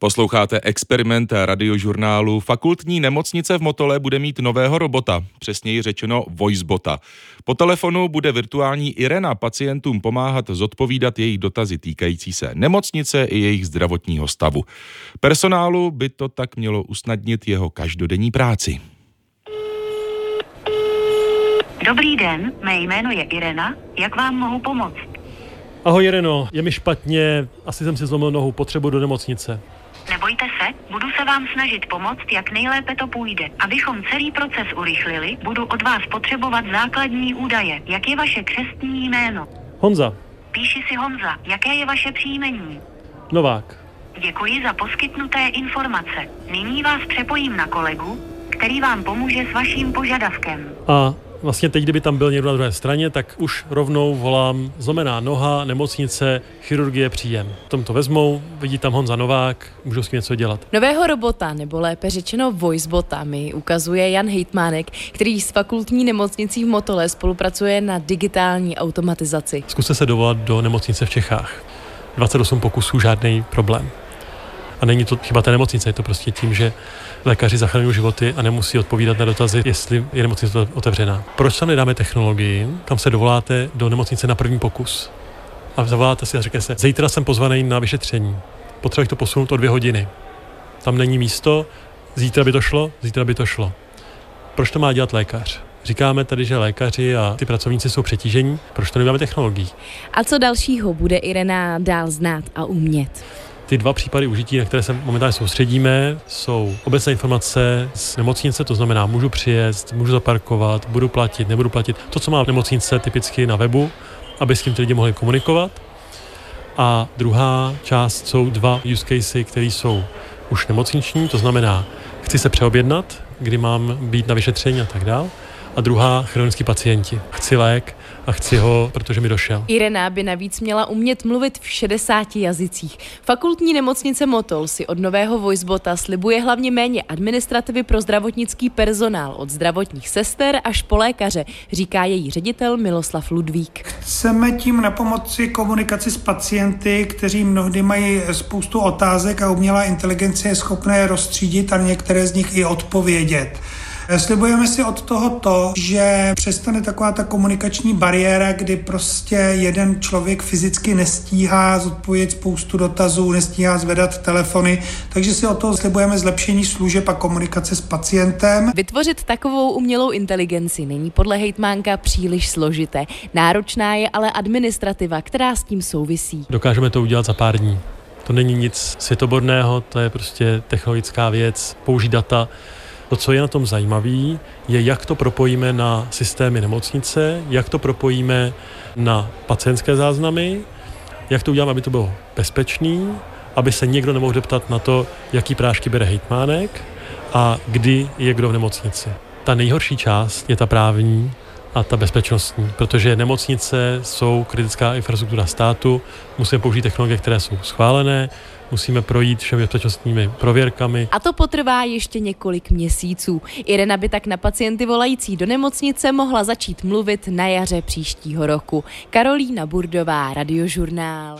Posloucháte experiment radiožurnálu. Fakultní nemocnice v Motole bude mít nového robota, přesněji řečeno voicebota. Po telefonu bude virtuální Irena pacientům pomáhat zodpovídat jejich dotazy týkající se nemocnice i jejich zdravotního stavu. Personálu by to tak mělo usnadnit jeho každodenní práci. Dobrý den, mé jméno je Irena. Jak vám mohu pomoct? Ahoj Ireno, je mi špatně, asi jsem si zlomil nohu, potřebuji do nemocnice. Nebojte se, budu se vám snažit pomoct, jak nejlépe to půjde. Abychom celý proces urychlili, budu od vás potřebovat základní údaje. Jak je vaše křestní jméno? Honza, Píši si Honza. Jaké je vaše příjmení? Novák. Děkuji za poskytnuté informace. Nyní vás přepojím na kolegu, který vám pomůže s vaším požadavkem. A vlastně teď, kdyby tam byl někdo na druhé straně, tak už rovnou volám zlomená noha, nemocnice, chirurgie, příjem. Tom to vezmou, vidí tam Honza Novák, můžou s tím něco dělat. Nového robota, nebo lépe řečeno voicebota, mi ukazuje Jan Hejtmánek, který s fakultní nemocnicí v Motole spolupracuje na digitální automatizaci. Zkuste se dovolat do nemocnice v Čechách. 28 pokusů, žádný problém. A není to chyba té nemocnice, je to prostě tím, že lékaři zachraňují životy a nemusí odpovídat na dotazy, jestli je nemocnice otevřená. Proč tam nedáme technologii, kam se dovoláte do nemocnice na první pokus? A zavoláte si a řekne se, zítra jsem pozvaný na vyšetření. Potřebuji to posunout o dvě hodiny. Tam není místo, zítra by to šlo, zítra by to šlo. Proč to má dělat lékař? Říkáme tady, že lékaři a ty pracovníci jsou přetížení, proč to nedáme technologií? A co dalšího bude Irena dál znát a umět? Ty dva případy užití, na které se momentálně soustředíme, jsou obecné informace z nemocnice, to znamená, můžu přijet, můžu zaparkovat, budu platit, nebudu platit. To, co má nemocnice typicky na webu, aby s tím ty lidi mohli komunikovat. A druhá část jsou dva use casey, které jsou už nemocniční, to znamená, chci se přeobjednat, kdy mám být na vyšetření a tak dál. A druhá, chronický pacienti. Chci lék a chci ho, protože mi došel. Irena by navíc měla umět mluvit v 60 jazycích. Fakultní nemocnice Motol si od nového voicebota slibuje hlavně méně administrativy pro zdravotnický personál od zdravotních sester až po lékaře, říká její ředitel Miloslav Ludvík. Chceme tím na pomoci komunikaci s pacienty, kteří mnohdy mají spoustu otázek a umělá inteligence je schopná je rozstřídit a některé z nich i odpovědět. Slibujeme si od toho to, že přestane taková ta komunikační bariéra, kdy prostě jeden člověk fyzicky nestíhá zodpovědět spoustu dotazů, nestíhá zvedat telefony, takže si od toho slibujeme zlepšení služeb a komunikace s pacientem. Vytvořit takovou umělou inteligenci není podle hejtmánka příliš složité. Náročná je ale administrativa, která s tím souvisí. Dokážeme to udělat za pár dní. To není nic světoborného, to je prostě technologická věc, použít data, to, co je na tom zajímavé, je, jak to propojíme na systémy nemocnice, jak to propojíme na pacientské záznamy, jak to uděláme, aby to bylo bezpečný, aby se někdo nemohl zeptat na to, jaký prášky bere hejtmánek a kdy je kdo v nemocnici. Ta nejhorší část je ta právní a ta bezpečnostní, protože nemocnice jsou kritická infrastruktura státu, musíme použít technologie, které jsou schválené, musíme projít všemi bezpečnostními prověrkami. A to potrvá ještě několik měsíců. Irena by tak na pacienty volající do nemocnice mohla začít mluvit na jaře příštího roku. Karolína Burdová, Radiožurnál.